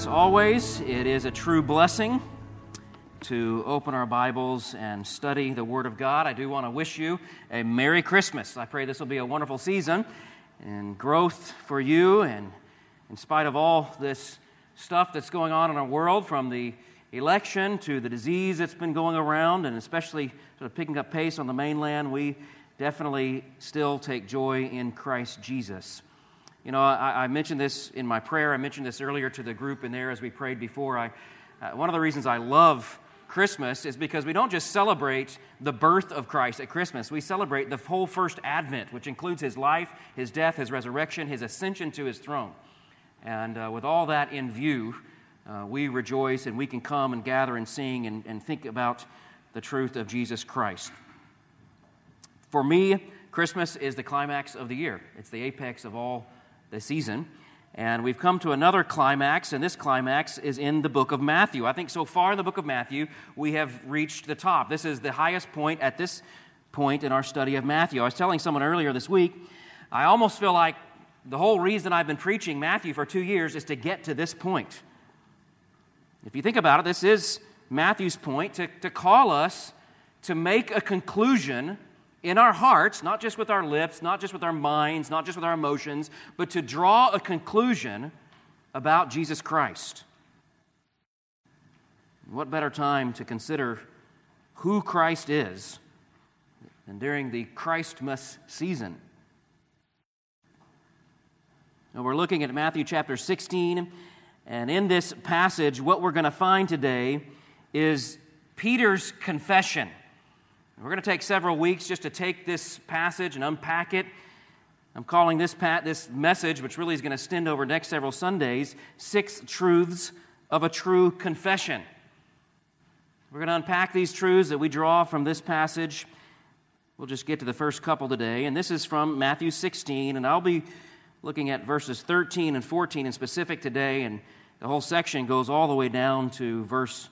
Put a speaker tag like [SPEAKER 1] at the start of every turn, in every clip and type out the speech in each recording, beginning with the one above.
[SPEAKER 1] As always, it is a true blessing to open our Bibles and study the Word of God. I do want to wish you a Merry Christmas. I pray this will be a wonderful season and growth for you. And in spite of all this stuff that's going on in our world, from the election to the disease that's been going around, and especially sort of picking up pace on the mainland, we definitely still take joy in Christ Jesus. You know, I, I, mentioned this in my prayer. I mentioned this earlier to the group in there as we prayed before. I, uh, one of the reasons I love Christmas is because we don't just celebrate the birth of Christ at Christmas. We celebrate the whole first advent, which includes his life, his death, his resurrection, his ascension to his throne. And uh, with all that in view, uh, we rejoice and we can come and gather and sing and, and think about the truth of Jesus Christ. For me, Christmas is the climax of the year, it's the apex of all the season. And we've come to another climax, and this climax is in the book of Matthew. I think so far in the book of Matthew, we have reached the top. This is the highest point at this point in our study of Matthew. I was telling someone earlier this week, I almost feel like the whole reason I've been preaching Matthew for two years is to get to this point. If you think about it, this is Matthew's point to, to call us to make a conclusion in our hearts, not just with our lips, not just with our minds, not just with our emotions, but to draw a conclusion about Jesus Christ. What better time to consider who Christ is than during the Christmas season? Now we're looking at Matthew chapter 16, and in this passage, what we're going to find today is Peter's confession. We're going to take several weeks just to take this passage and unpack it. I'm calling this, pat, this message, which really is going to extend over next several Sundays, Six Truths of a True Confession. We're going to unpack these truths that we draw from this passage. We'll just get to the first couple today. And this is from Matthew 16, and I'll be looking at verses 13 and 14 in specific today, and the whole section goes all the way down to verse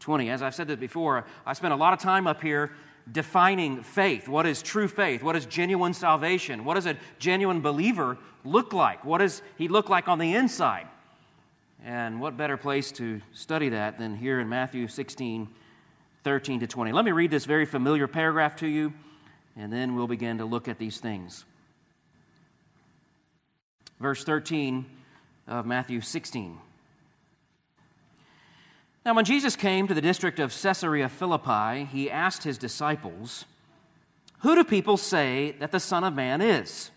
[SPEAKER 1] 20. As I've said this before, I spent a lot of time up here defining faith. What is true faith? What is genuine salvation? What does a genuine believer look like? What does he look like on the inside? And what better place to study that than here in Matthew 16, 13 to 20? Let me read this very familiar paragraph to you, and then we'll begin to look at these things. Verse 13 of Matthew 16. Now, when Jesus came to the district of Caesarea Philippi, he asked his disciples, Who do people say that the Son of Man is?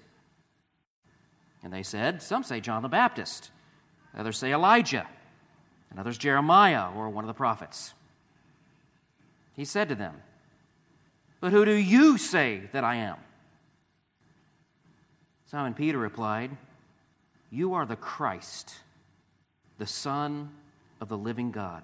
[SPEAKER 1] And they said, Some say John the Baptist, others say Elijah, and others Jeremiah or one of the prophets. He said to them, But who do you say that I am? Simon Peter replied, You are the Christ, the Son of the living God.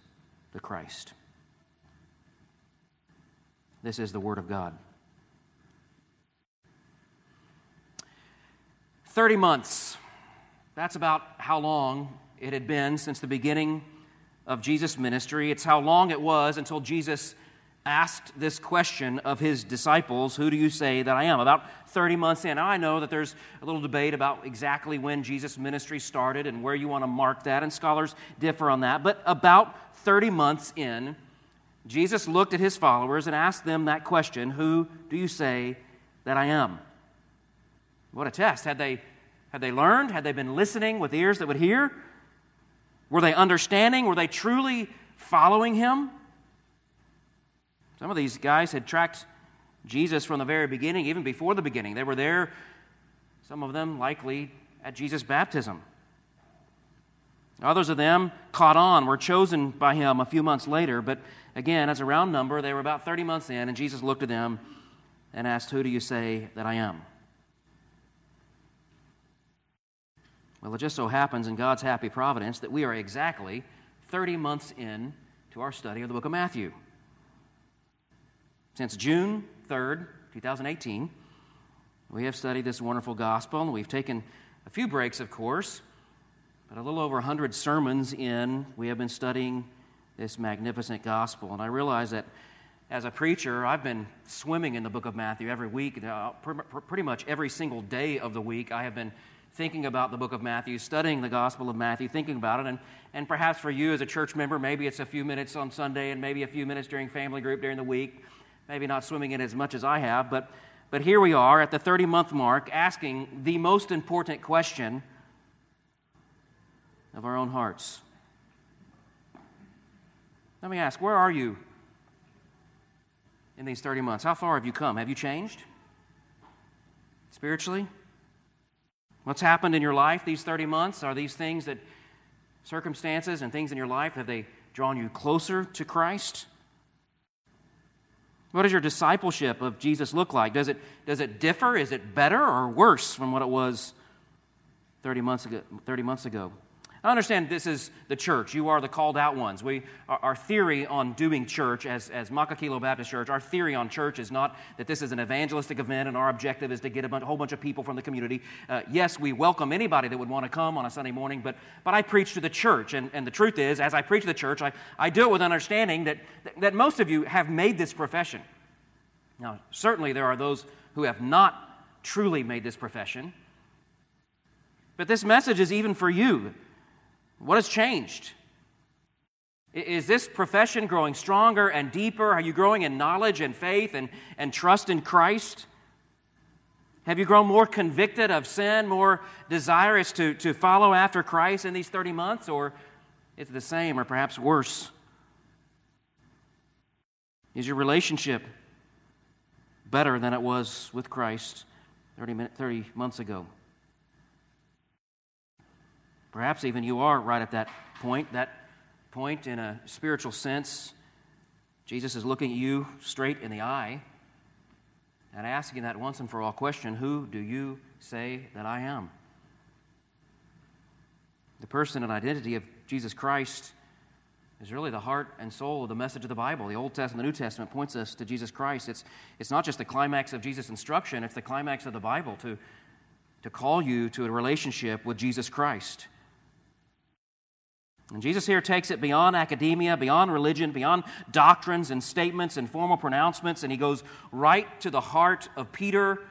[SPEAKER 1] the Christ. This is the Word of God. 30 months. That's about how long it had been since the beginning of Jesus' ministry. It's how long it was until Jesus asked this question of his disciples Who do you say that I am? About 30 months in. Now, I know that there's a little debate about exactly when Jesus' ministry started and where you want to mark that, and scholars differ on that. But about 30 months in, Jesus looked at his followers and asked them that question Who do you say that I am? What a test. Had they, had they learned? Had they been listening with ears that would hear? Were they understanding? Were they truly following him? Some of these guys had tracked Jesus from the very beginning, even before the beginning. They were there, some of them likely at Jesus' baptism. Others of them caught on, were chosen by him a few months later, but again, as a round number, they were about 30 months in, and Jesus looked at them and asked, Who do you say that I am? Well, it just so happens in God's happy providence that we are exactly 30 months in to our study of the book of Matthew. Since June 3rd, 2018, we have studied this wonderful gospel, and we've taken a few breaks, of course, but a little over 100 sermons in, we have been studying this magnificent gospel. And I realize that as a preacher, I've been swimming in the book of Matthew every week, uh, pretty much every single day of the week. I have been thinking about the book of Matthew, studying the Gospel of Matthew, thinking about it. And, and perhaps for you as a church member, maybe it's a few minutes on Sunday and maybe a few minutes during family group during the week. Maybe not swimming in as much as I have. But, but here we are at the 30 month mark asking the most important question of our own hearts. Let me ask, where are you in these 30 months? How far have you come? Have you changed? Spiritually? What's happened in your life these 30 months? Are these things that circumstances and things in your life, have they drawn you closer to Christ? What does your discipleship of Jesus look like? Does it, does it differ? Is it better or worse from what it was 30 months ago? 30 months ago? I understand this is the church. You are the called out ones. We, our, theory on doing church as, as Makakilo Baptist Church, our theory on church is not that this is an evangelistic event and our objective is to get a, bunch, whole bunch of people from the community. Uh, yes, we welcome anybody that would want to come on a Sunday morning, but, but I preach to the church. And, and the truth is, as I preach to the church, I, I do it with understanding that, that most of you have made this profession. Now, certainly there are those who have not truly made this profession. But this message is even for you. What has changed? Is this profession growing stronger and deeper? Are you growing in knowledge and faith and, and trust in Christ? Have you grown more convicted of sin, more desirous to, to follow after Christ in these 30 months? Or is it the same or perhaps worse? Is your relationship better than it was with Christ 30, 30 months ago? Perhaps even you are right at that point, that point in a spiritual sense. Jesus is looking at you straight in the eye and asking that once and for all question Who do you say that I am? The person and identity of Jesus Christ is really the heart and soul of the message of the Bible. The Old Testament, and the New Testament points us to Jesus Christ. It's, it's not just the climax of Jesus' instruction, it's the climax of the Bible to, to call you to a relationship with Jesus Christ. And Jesus here takes it beyond academia, beyond religion, beyond doctrines and statements and formal pronouncements, and he goes right to the heart of Peter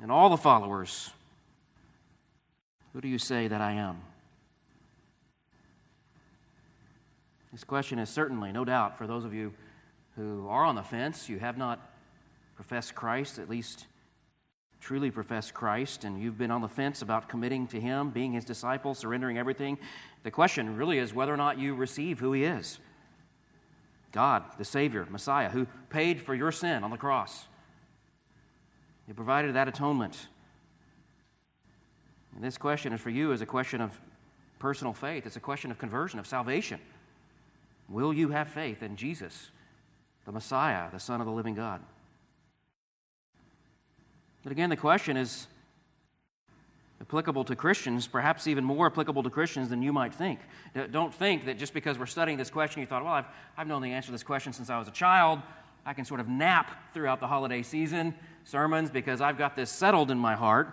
[SPEAKER 1] and all the followers. Who do you say that I am? This question is certainly, no doubt, for those of you who are on the fence, you have not professed Christ, at least truly profess Christ, and you've been on the fence about committing to Him, being His disciple, surrendering everything, the question really is whether or not you receive who He is God, the Savior, Messiah, who paid for your sin on the cross. He provided that atonement. And this question is for you is a question of personal faith. It's a question of conversion, of salvation. Will you have faith in Jesus, the Messiah, the Son of the living God? But again, the question is applicable to Christians, perhaps even more applicable to Christians than you might think. Don't think that just because we're studying this question, you thought, well, I've, I've known the answer to this question since I was a child. I can sort of nap throughout the holiday season sermons because I've got this settled in my heart.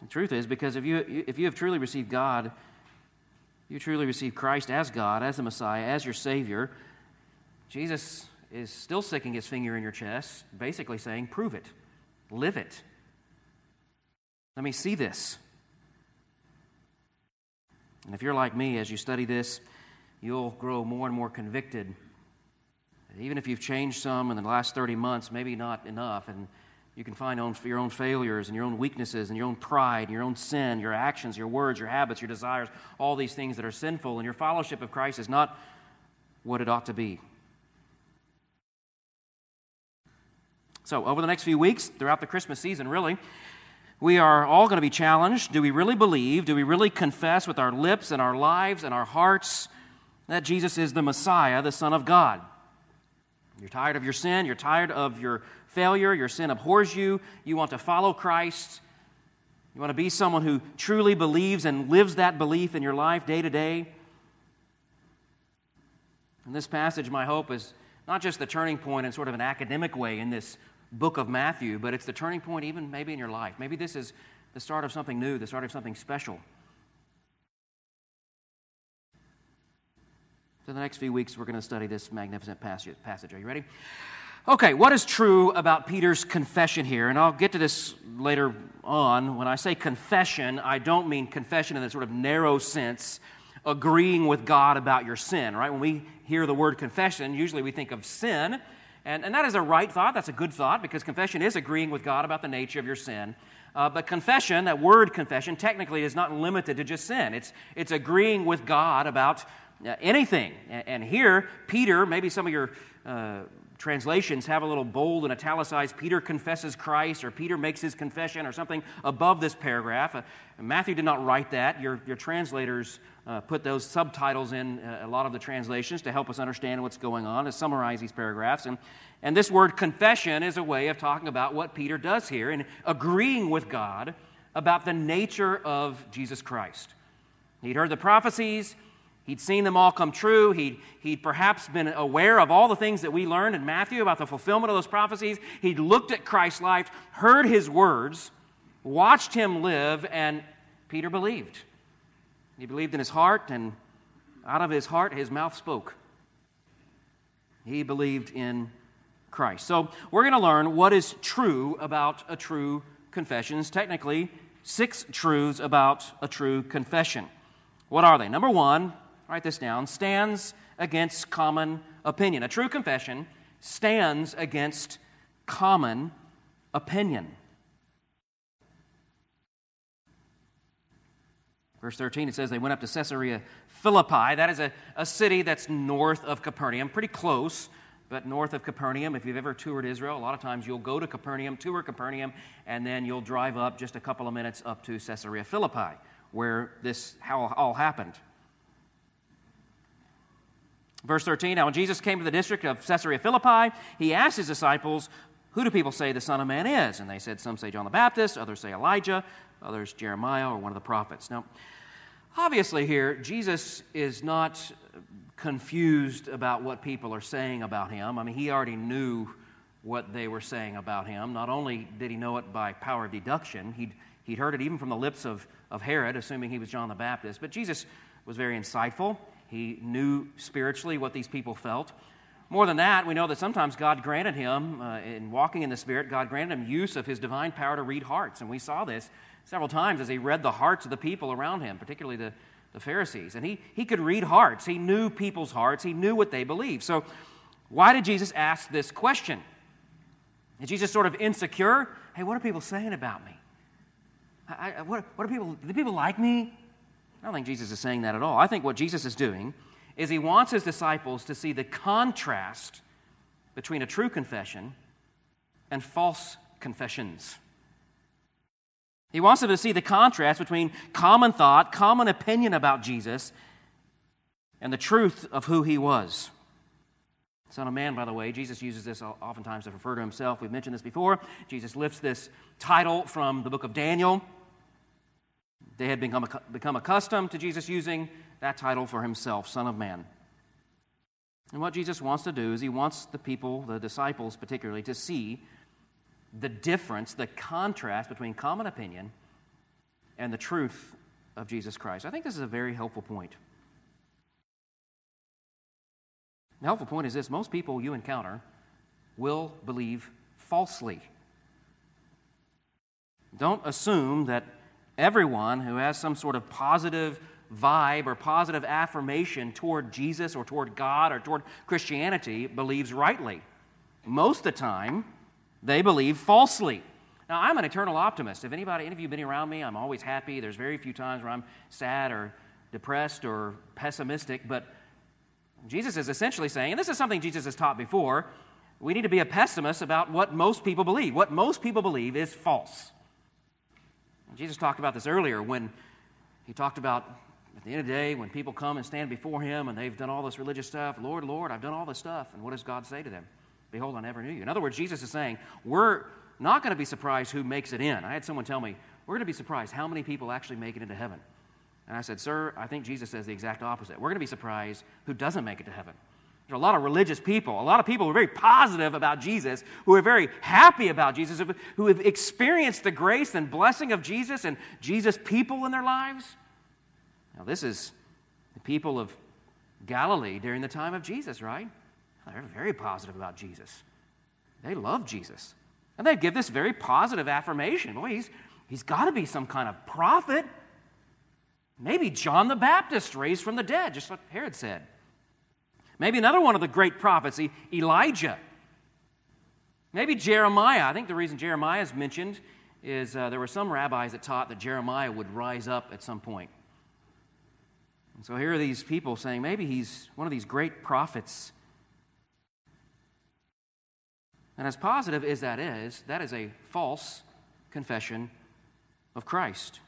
[SPEAKER 1] The truth is, because if you, if you have truly received God, you truly receive Christ as God, as the Messiah, as your Savior, Jesus is still sticking his finger in your chest, basically saying, Prove it, live it. Let me see this. And if you're like me, as you study this, you'll grow more and more convicted. Even if you've changed some in the last 30 months, maybe not enough, and you can find your own failures and your own weaknesses and your own pride, and your own sin, your actions, your words, your habits, your desires, all these things that are sinful, and your fellowship of Christ is not what it ought to be. So, over the next few weeks, throughout the Christmas season, really, we are all going to be challenged. Do we really believe? Do we really confess with our lips and our lives and our hearts that Jesus is the Messiah, the Son of God? You're tired of your sin. You're tired of your failure. Your sin abhors you. You want to follow Christ. You want to be someone who truly believes and lives that belief in your life day to day. And this passage, my hope, is not just the turning point in sort of an academic way in this book of Matthew, but it's the turning point even maybe in your life. Maybe this is the start of something new, the start of something special. So, the next few weeks, we're going to study this magnificent passage. Are you ready? Okay, what is true about Peter's confession here? And I'll get to this later on. When I say confession, I don't mean confession in the sort of narrow sense agreeing with God about your sin, right? When we hear the word confession, usually we think of sin. And, and that is a right thought. That's a good thought because confession is agreeing with God about the nature of your sin. Uh, but confession, that word confession, technically is not limited to just sin. It's, it's agreeing with God about uh, anything. And, and, here, Peter, maybe some of your uh, translations have a little bold and italicized Peter confesses Christ or Peter makes his confession or something above this paragraph. Uh, Matthew did not write that. Your, your translators uh, put those subtitles in uh, a lot of the translations to help us understand what's going on, to summarize these paragraphs. And, and this word confession is a way of talking about what Peter does here and agreeing with God about the nature of Jesus Christ. He'd heard the prophecies, He'd seen them all come true. He'd, he'd perhaps been aware of all the things that we learned in Matthew about the fulfillment of those prophecies. He'd looked at Christ's life, heard his words, watched him live, and Peter believed. He believed in his heart, and out of his heart, his mouth spoke. He believed in Christ. So, we're going to learn what is true about a true confession. It's technically six truths about a true confession. What are they? Number one, write this down, stands against common opinion. A true confession stands against common opinion. Verse 13, it says they went up to Caesarea Philippi. That is a, a city that's north of Capernaum, pretty close, but north of Capernaum. If you've ever toured Israel, a lot of times you'll go to Capernaum, tour Capernaum, and then you'll drive up just a couple of minutes up to Caesarea Philippi, where this all happened. Verse 13 Now, when Jesus came to the district of Caesarea Philippi, he asked his disciples, Who do people say the Son of Man is? And they said, Some say John the Baptist, others say Elijah, others Jeremiah or one of the prophets. Now, obviously, here, Jesus is not confused about what people are saying about him. I mean, he already knew what they were saying about him. Not only did he know it by power of deduction, he'd, he'd heard it even from the lips of, of Herod, assuming he was John the Baptist. But Jesus was very insightful. He knew spiritually what these people felt. More than that, we know that sometimes God granted him, uh, in walking in the Spirit, God granted him use of his divine power to read hearts. And we saw this several times as he read the hearts of the people around him, particularly the, the Pharisees. And he, he could read hearts, he knew people's hearts, he knew what they believed. So, why did Jesus ask this question? Is Jesus sort of insecure? Hey, what are people saying about me? I, I, what, what are people, do people like me? I don't think Jesus is saying that at all. I think what Jesus is doing is he wants his disciples to see the contrast between a true confession and false confessions. He wants them to see the contrast between common thought, common opinion about Jesus, and the truth of who he was. Son of Man, by the way, Jesus uses this oftentimes to refer to himself. We've mentioned this before. Jesus lifts this title from the book of Daniel. They had become, become accustomed to Jesus using that title for himself, Son of Man. And what Jesus wants to do is he wants the people, the disciples particularly, to see the difference, the contrast between common opinion and the truth of Jesus Christ. I think this is a very helpful point. The helpful point is this most people you encounter will believe falsely. Don't assume that everyone who has some sort of positive vibe or positive affirmation toward Jesus or toward God or toward Christianity believes rightly. Most of the time, they believe falsely. Now, I'm an eternal optimist. If anybody, any of you been around me, I'm always happy. There's very few times where I'm sad or depressed or pessimistic. But Jesus is essentially saying, and this is something Jesus has taught before, we need to be a pessimist about what most people believe. What most people believe is false. Jesus talked about this earlier when he talked about at the end of the day, when people come and stand before him and they've done all this religious stuff, Lord, Lord, I've done all this stuff. And what does God say to them? Behold, I never knew you. In other words, Jesus is saying, we're not going to be surprised who makes it in. I had someone tell me, we're going to be surprised how many people actually make it into heaven. And I said, Sir, I think Jesus says the exact opposite. We're going to be surprised who doesn't make it to heaven. There are a lot of religious people, a lot of people who are very positive about Jesus, who are very happy about Jesus, who have experienced the grace and blessing of Jesus and Jesus' people in their lives. Now, this is the people of Galilee during the time of Jesus, right? They're very positive about Jesus. They love Jesus. And they give this very positive affirmation. Boy, he's, he's got to be some kind of prophet. Maybe John the Baptist raised from the dead, just like Herod said. Maybe another one of the great prophets, Elijah. Maybe Jeremiah. I think the reason Jeremiah is mentioned is uh, there were some rabbis that taught that Jeremiah would rise up at some point. And so here are these people saying maybe he's one of these great prophets. And as positive as that is, that is a false confession of Christ.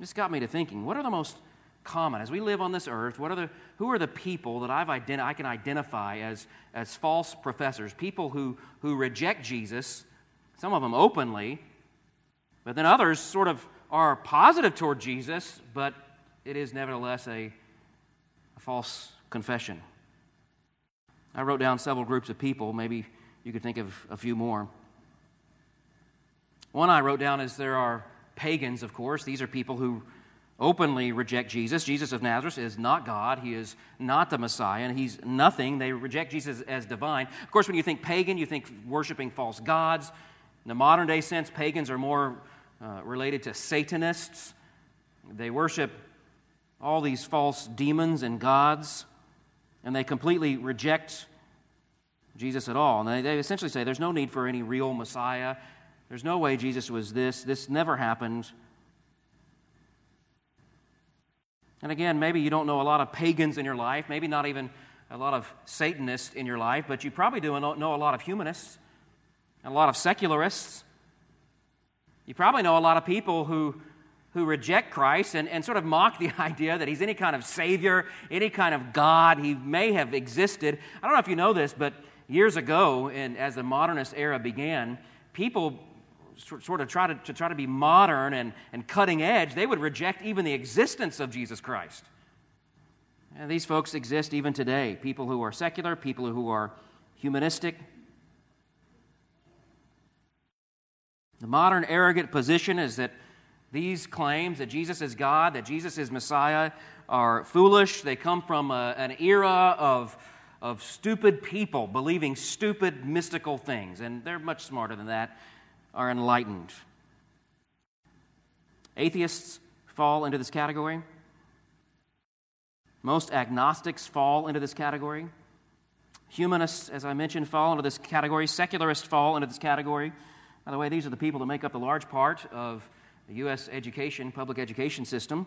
[SPEAKER 1] This got me to thinking what are the most common as we live on this earth what are the who are the people that I've i can identify as, as false professors people who, who reject jesus some of them openly but then others sort of are positive toward jesus but it is nevertheless a, a false confession I wrote down several groups of people. Maybe you could think of a few more. One I wrote down is there are pagans, of course. These are people who openly reject Jesus. Jesus of Nazareth is not God. He is not the Messiah, and he's nothing. They reject Jesus as divine. Of course, when you think pagan, you think worshiping false gods. In the modern day sense, pagans are more uh, related to Satanists. They worship all these false demons and gods and they completely reject Jesus at all. And they, they essentially say there's no need for any real Messiah. There's no way Jesus was this. This never happened. And again, maybe you don't know a lot of pagans in your life, maybe not even a lot of Satanists in your life, but you probably do know a lot of humanists, and a lot of secularists. You probably know a lot of people who who reject Christ and, and sort of mock the idea that he's any kind of savior, any kind of God. He may have existed. I don't know if you know this, but years ago, and as the modernist era began, people sort of try to, to try to be modern and, and cutting edge, they would reject even the existence of Jesus Christ. And these folks exist even today people who are secular, people who are humanistic. The modern arrogant position is that these claims that Jesus is God, that Jesus is Messiah, are foolish. They come from a, an era of, of stupid people believing stupid mystical things, and they're much smarter than that, are enlightened. Atheists fall into this category. Most agnostics fall into this category. Humanists, as I mentioned, fall into this category. Secularists fall into this category. By the way, these are the people that make up the large part of the U.S. education, public education system,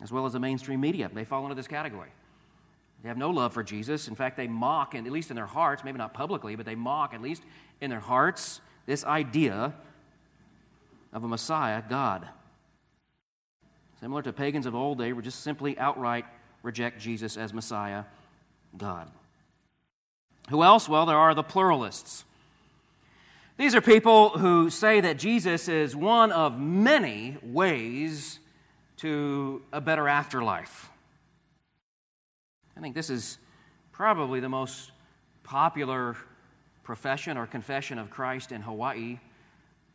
[SPEAKER 1] as well as the mainstream media. They fall into this category. They have no love for Jesus. In fact, they mock, and at least in their hearts, maybe not publicly, but they mock, at least in their hearts, this idea of a Messiah, God. Similar to pagans of old, they would just simply outright reject Jesus as Messiah, God. Who else? Well, there are the pluralists. These are people who say that Jesus is one of many ways to a better afterlife. I think this is probably the most popular profession or confession of Christ in Hawaii,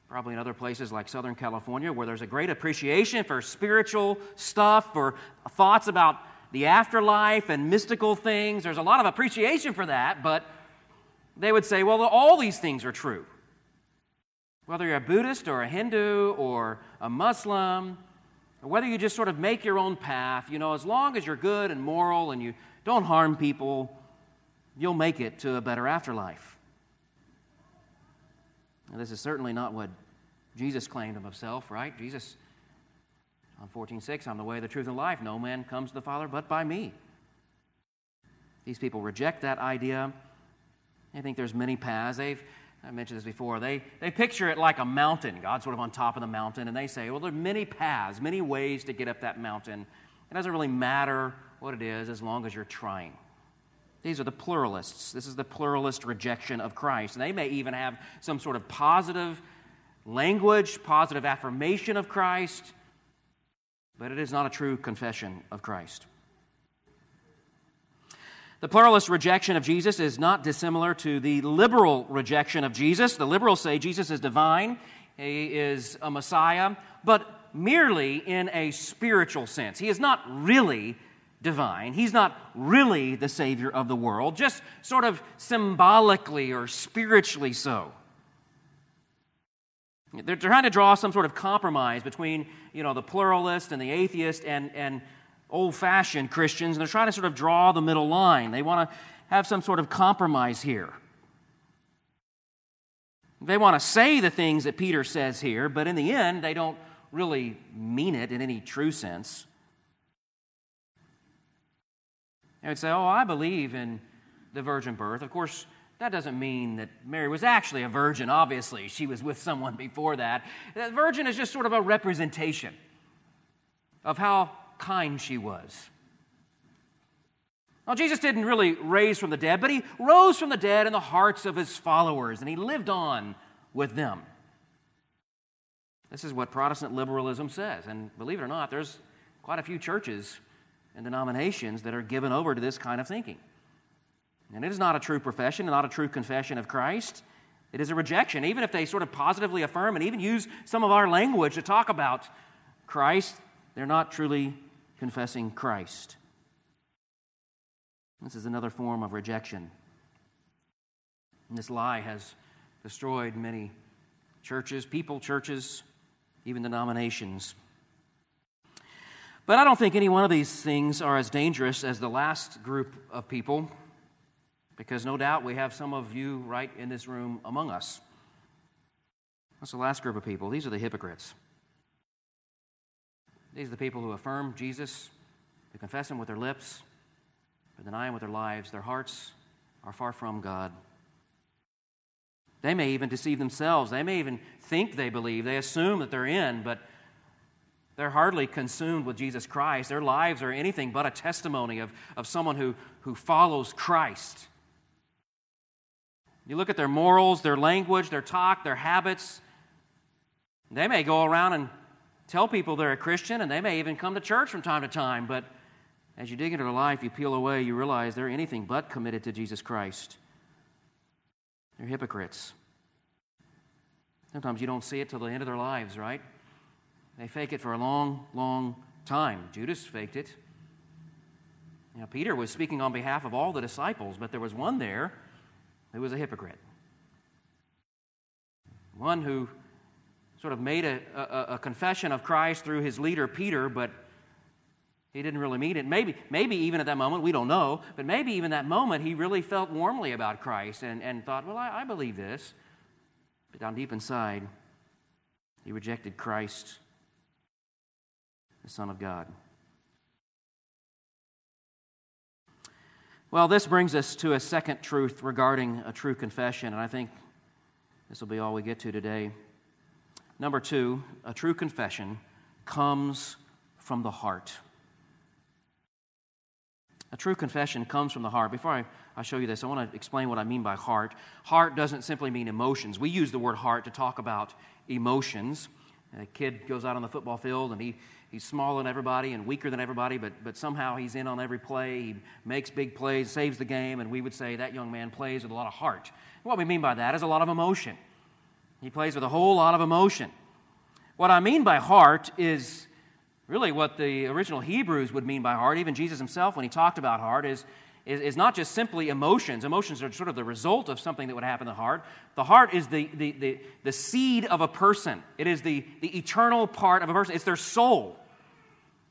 [SPEAKER 1] probably in other places like Southern California, where there's a great appreciation for spiritual stuff, for thoughts about the afterlife and mystical things. There's a lot of appreciation for that, but they would say, well, all these things are true. Whether you're a Buddhist or a Hindu or a Muslim, or whether you just sort of make your own path, you know, as long as you're good and moral and you don't harm people, you'll make it to a better afterlife. Now, this is certainly not what Jesus claimed of himself, right? Jesus, on 14.6, I'm the way, the truth, and life. No man comes to the Father but by me. These people reject that idea. They think there's many paths. They've I mentioned this before. They, they picture it like a mountain, God sort of on top of the mountain, and they say, well, there are many paths, many ways to get up that mountain. It doesn't really matter what it is as long as you're trying. These are the pluralists. This is the pluralist rejection of Christ. And they may even have some sort of positive language, positive affirmation of Christ, but it is not a true confession of Christ. The pluralist rejection of Jesus is not dissimilar to the liberal rejection of Jesus. The liberals say Jesus is divine, he is a Messiah, but merely in a spiritual sense. He is not really divine. He's not really the Savior of the world, just sort of symbolically or spiritually so. They're trying to draw some sort of compromise between you know, the pluralist and the atheist and, and old fashioned Christians, and they're trying to sort of draw the middle line. They want to have some sort of compromise here. They want to say the things that Peter says here, but in the end, they don't really mean it in any true sense. They would say, Oh, I believe in the virgin birth. Of course, that doesn't mean that Mary was actually a virgin, obviously. She was with someone before that. The virgin is just sort of a representation of how kind she was. Now, Jesus didn't really raise from the dead, but he rose from the dead in the hearts of his followers, and he lived on with them. This is what Protestant liberalism says. And believe it or not, there's quite a few churches and denominations that are given over to this kind of thinking. And it is not a true profession, not a true confession of Christ. It is a rejection. Even if they sort of positively affirm and even use some of our language to talk about Christ, they're not truly confessing Christ. This is another form of rejection. And this lie has destroyed many churches, people, churches, even denominations. But I don't think any one of these things are as dangerous as the last group of people, because no doubt we have some of you right in this room among us. That's the last group of people. These are the hypocrites. These are the people who affirm Jesus, who confess Him with their lips, but deny Him with their lives. Their hearts are far from God. They may even deceive themselves. They may even think they believe. They assume that they're in, but they're hardly consumed with Jesus Christ. Their lives are anything but a testimony of, of someone who, who follows Christ. You look at their morals, their language, their talk, their habits. They may go around and tell people they're a Christian, and they may even come to church from time to time, but as you dig into their life, you peel away, you realize they're anything but committed to Jesus Christ. They're hypocrites. Sometimes you don't see it till the end of their lives, right? They fake it for a long, long time. Judas faked it. Now, Peter was speaking on behalf of all the disciples, but there was one there who was a hypocrite. One who sort of made a, a, a, confession of Christ through his leader, Peter, but he didn't really mean it. Maybe, maybe even at that moment, we don't know, but maybe even that moment he really felt warmly about Christ and, and thought, well, I, I believe this. But down deep inside, he rejected Christ, the Son of God. Well, this brings us to a second truth regarding a true confession, and I think this will be all we get to today. Number two, a true confession comes from the heart. A true confession comes from the heart. Before I, I show you this, I want to explain what I mean by heart. Heart doesn't simply mean emotions. We use the word heart to talk about emotions. A kid goes out on the football field and he, he's smaller than everybody and weaker than everybody, but, but somehow he's in on every play. He makes big plays, saves the game, and we would say that young man plays with a lot of heart. What we mean by that is a lot of emotion. He plays with a whole lot of emotion. What I mean by heart is really what the original Hebrews would mean by heart. Even Jesus himself, when he talked about heart, is, is, is not just simply emotions. Emotions are sort of the result of something that would happen in the heart. The heart is the, the, the, the seed of a person, it is the, the eternal part of a person, it's their soul.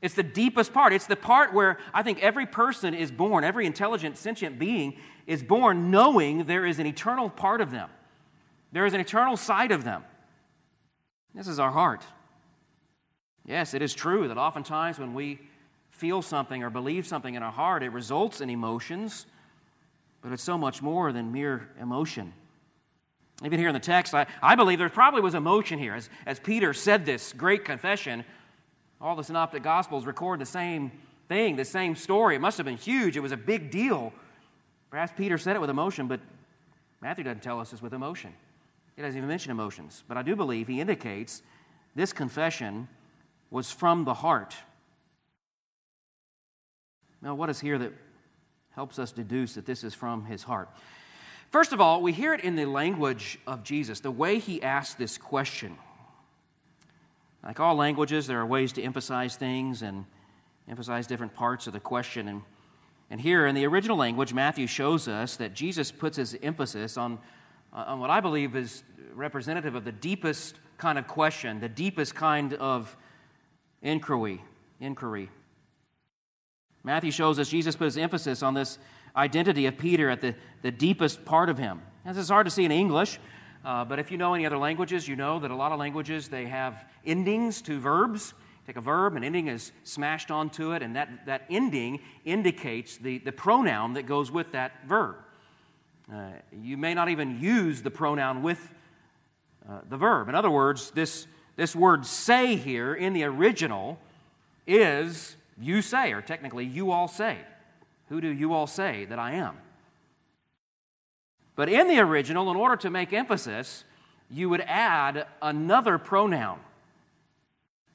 [SPEAKER 1] It's the deepest part. It's the part where I think every person is born, every intelligent, sentient being is born knowing there is an eternal part of them. There is an eternal side of them. This is our heart. Yes, it is true that oftentimes when we feel something or believe something in our heart, it results in emotions, but it's so much more than mere emotion. Even here in the text, I, I believe there probably was emotion here. As, as Peter said this great confession, all the synoptic gospels record the same thing, the same story. It must have been huge, it was a big deal. Perhaps Peter said it with emotion, but Matthew doesn't tell us it's with emotion. He doesn't even mention emotions. But I do believe he indicates this confession was from the heart. Now, what is here that helps us deduce that this is from his heart? First of all, we hear it in the language of Jesus, the way he asked this question. Like all languages, there are ways to emphasize things and emphasize different parts of the question. And, and here in the original language, Matthew shows us that Jesus puts his emphasis on, on what I believe is representative of the deepest kind of question, the deepest kind of inquiry. inquiry. Matthew shows us Jesus put his emphasis on this identity of Peter at the, the deepest part of him. This is hard to see in English, uh, but if you know any other languages, you know that a lot of languages they have endings to verbs. Take a verb, an ending is smashed onto it, and that, that ending indicates the, the pronoun that goes with that verb. Uh, you may not even use the pronoun with uh, the verb. In other words, this, this word say here in the original is you say, or technically, you all say. Who do you all say that I am? But in the original, in order to make emphasis, you would add another pronoun.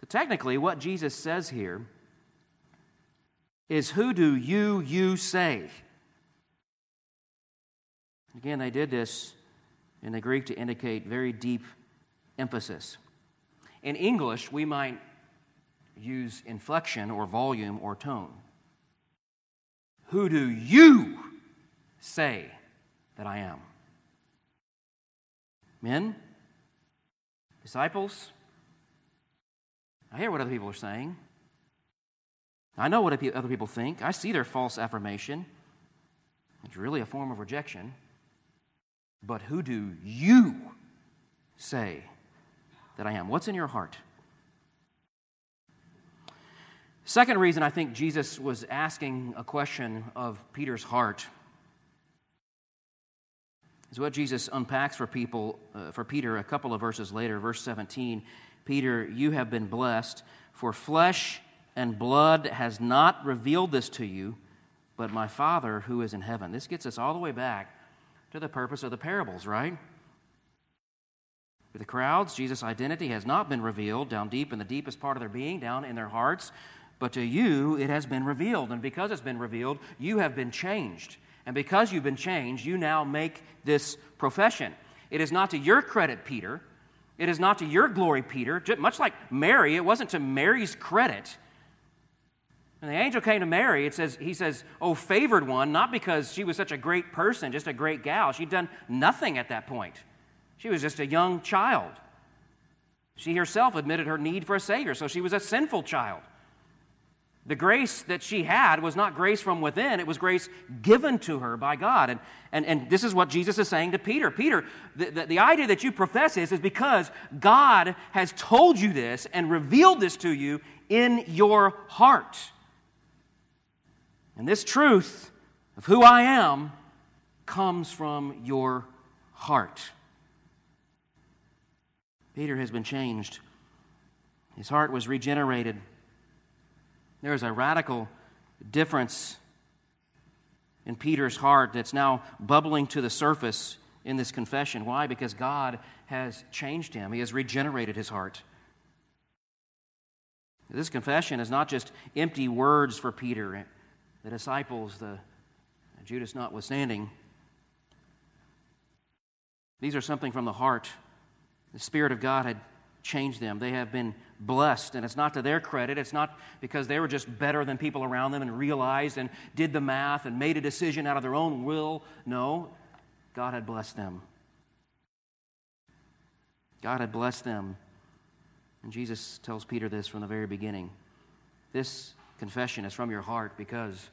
[SPEAKER 1] But technically, what Jesus says here is, Who do you, you say? Again, they did this in the Greek to indicate very deep emphasis. In English, we might use inflection or volume or tone. Who do you say that I am? Men? Disciples? I hear what other people are saying. I know what other people think. I see their false affirmation. It's really a form of rejection. But who do you say that I am? What's in your heart? Second reason I think Jesus was asking a question of Peter's heart is what Jesus unpacks for people uh, for Peter a couple of verses later, verse 17. Peter, you have been blessed, for flesh and blood has not revealed this to you, but my Father who is in heaven. This gets us all the way back to the purpose of the parables, right? For the crowds, Jesus' identity has not been revealed down deep in the deepest part of their being, down in their hearts, but to you it has been revealed. And because it's been revealed, you have been changed. And because you've been changed, you now make this profession. It is not to your credit, Peter. It is not to your glory, Peter. Much like Mary, it wasn't to Mary's credit. And the angel came to Mary, it says, he says, Oh, favored one, not because she was such a great person, just a great gal. She'd done nothing at that point. She was just a young child. She herself admitted her need for a Savior, so she was a sinful child. The grace that she had was not grace from within, it was grace given to her by God. And, and, and this is what Jesus is saying to Peter Peter, the, the, the idea that you profess is, is because God has told you this and revealed this to you in your heart. And this truth of who I am comes from your heart. Peter has been changed, his heart was regenerated. There is a radical difference in Peter's heart that's now bubbling to the surface in this confession. Why? Because God has changed him, He has regenerated his heart. This confession is not just empty words for Peter, the disciples, the Judas notwithstanding. These are something from the heart. The Spirit of God had changed them. They have been blessed. And it's not to their credit. It's not because they were just better than people around them and realized and did the math and made a decision out of their own will. No, God had blessed them. God had blessed them. And Jesus tells Peter this from the very beginning. This confession is from your heart because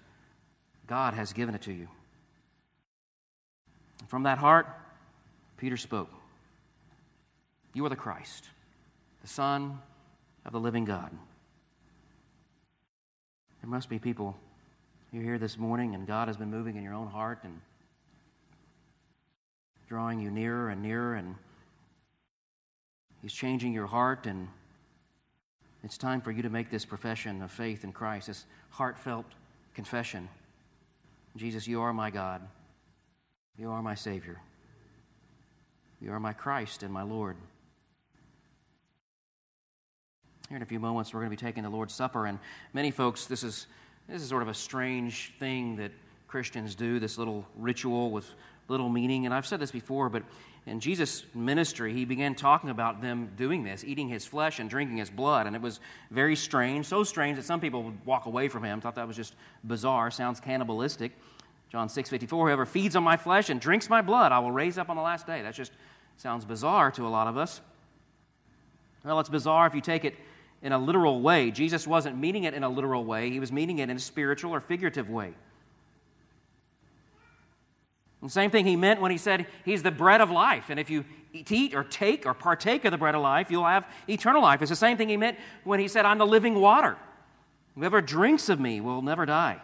[SPEAKER 1] God has given it to you. And from that heart, Peter spoke. You are the Christ, the Son of the living God. There must be people you're here this morning and God has been moving in your own heart and drawing you nearer and nearer and He's changing your heart and it's time for you to make this profession of faith in Christ, this heartfelt confession. Jesus, you are my God. You are my Savior. You are my Christ and my Lord. Here in a few moments, we're going to be taking the Lord's Supper, and many folks, this is, this is sort of a strange thing that Christians do, this little ritual with little meaning. And I've said this before, but in Jesus' ministry, he began talking about them doing this, eating his flesh and drinking his blood. And it was very strange, so strange that some people would walk away from him, thought that was just bizarre, sounds cannibalistic. John 6 54, whoever feeds on my flesh and drinks my blood, I will raise up on the last day. That just sounds bizarre to a lot of us. Well, it's bizarre if you take it in a literal way. Jesus wasn't meaning it in a literal way, he was meaning it in a spiritual or figurative way. Same thing he meant when he said he's the bread of life. And if you eat or take or partake of the bread of life, you'll have eternal life. It's the same thing he meant when he said, I'm the living water. Whoever drinks of me will never die.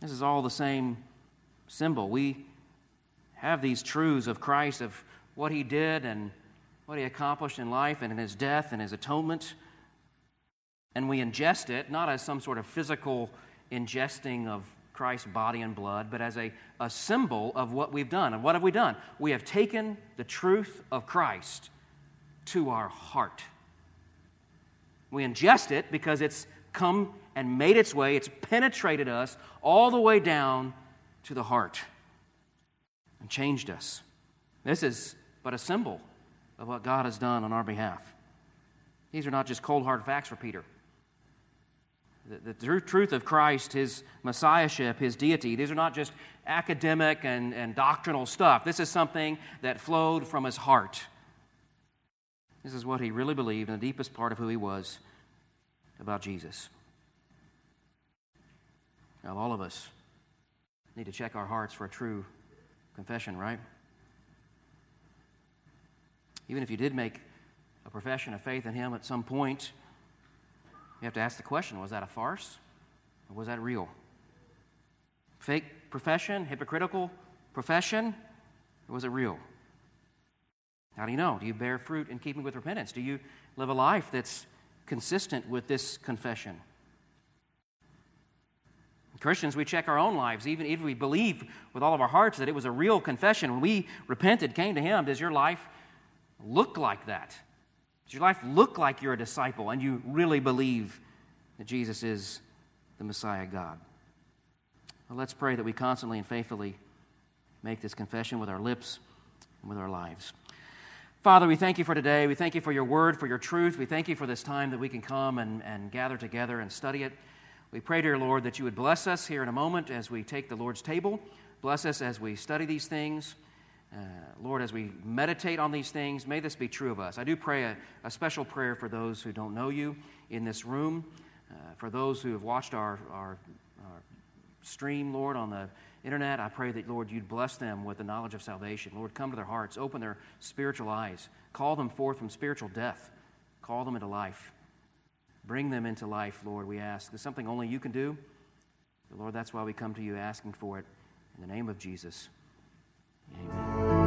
[SPEAKER 1] This is all the same symbol. We have these truths of Christ, of what he did and what he accomplished in life and in his death and his atonement. And we ingest it not as some sort of physical ingesting of Christ's body and blood, but as a, a symbol of what we've done. And what have we done? We have taken the truth of Christ to our heart. We ingest it because it's come and made its way, it's penetrated us all the way down to the heart and changed us. This is but a symbol of what God has done on our behalf. These are not just cold hard facts for Peter. The, the truth of Christ, his messiahship, his deity, these are not just academic and, and doctrinal stuff. This is something that flowed from his heart. This is what he really believed in the deepest part of who he was about Jesus. Now, all of us need to check our hearts for a true confession, right? Even if you did make a profession of faith in him at some point, you have to ask the question was that a farce or was that real? Fake profession, hypocritical profession, or was it real? How do you know? Do you bear fruit in keeping with repentance? Do you live a life that's consistent with this confession? Christians, we check our own lives, even if we believe with all of our hearts that it was a real confession. When we repented, came to Him, does your life look like that? Does your life look like you're a disciple and you really believe that Jesus is the Messiah God? Well, let's pray that we constantly and faithfully make this confession with our lips and with our lives. Father, we thank you for today. We thank you for your word, for your truth. We thank you for this time that we can come and, and gather together and study it. We pray, dear Lord, that you would bless us here in a moment as we take the Lord's table. Bless us as we study these things. Uh, Lord, as we meditate on these things, may this be true of us. I do pray a, a special prayer for those who don't know you in this room, uh, for those who have watched our, our, our, stream, Lord, on the internet. I pray that, Lord, you'd bless them with the knowledge of salvation. Lord, come to their hearts, open their spiritual eyes, call them forth from spiritual death, call them into life. Bring them into life, Lord, we ask. There's something only you can do. Lord, that's why we come to you asking for it. In the name of Jesus, Amen.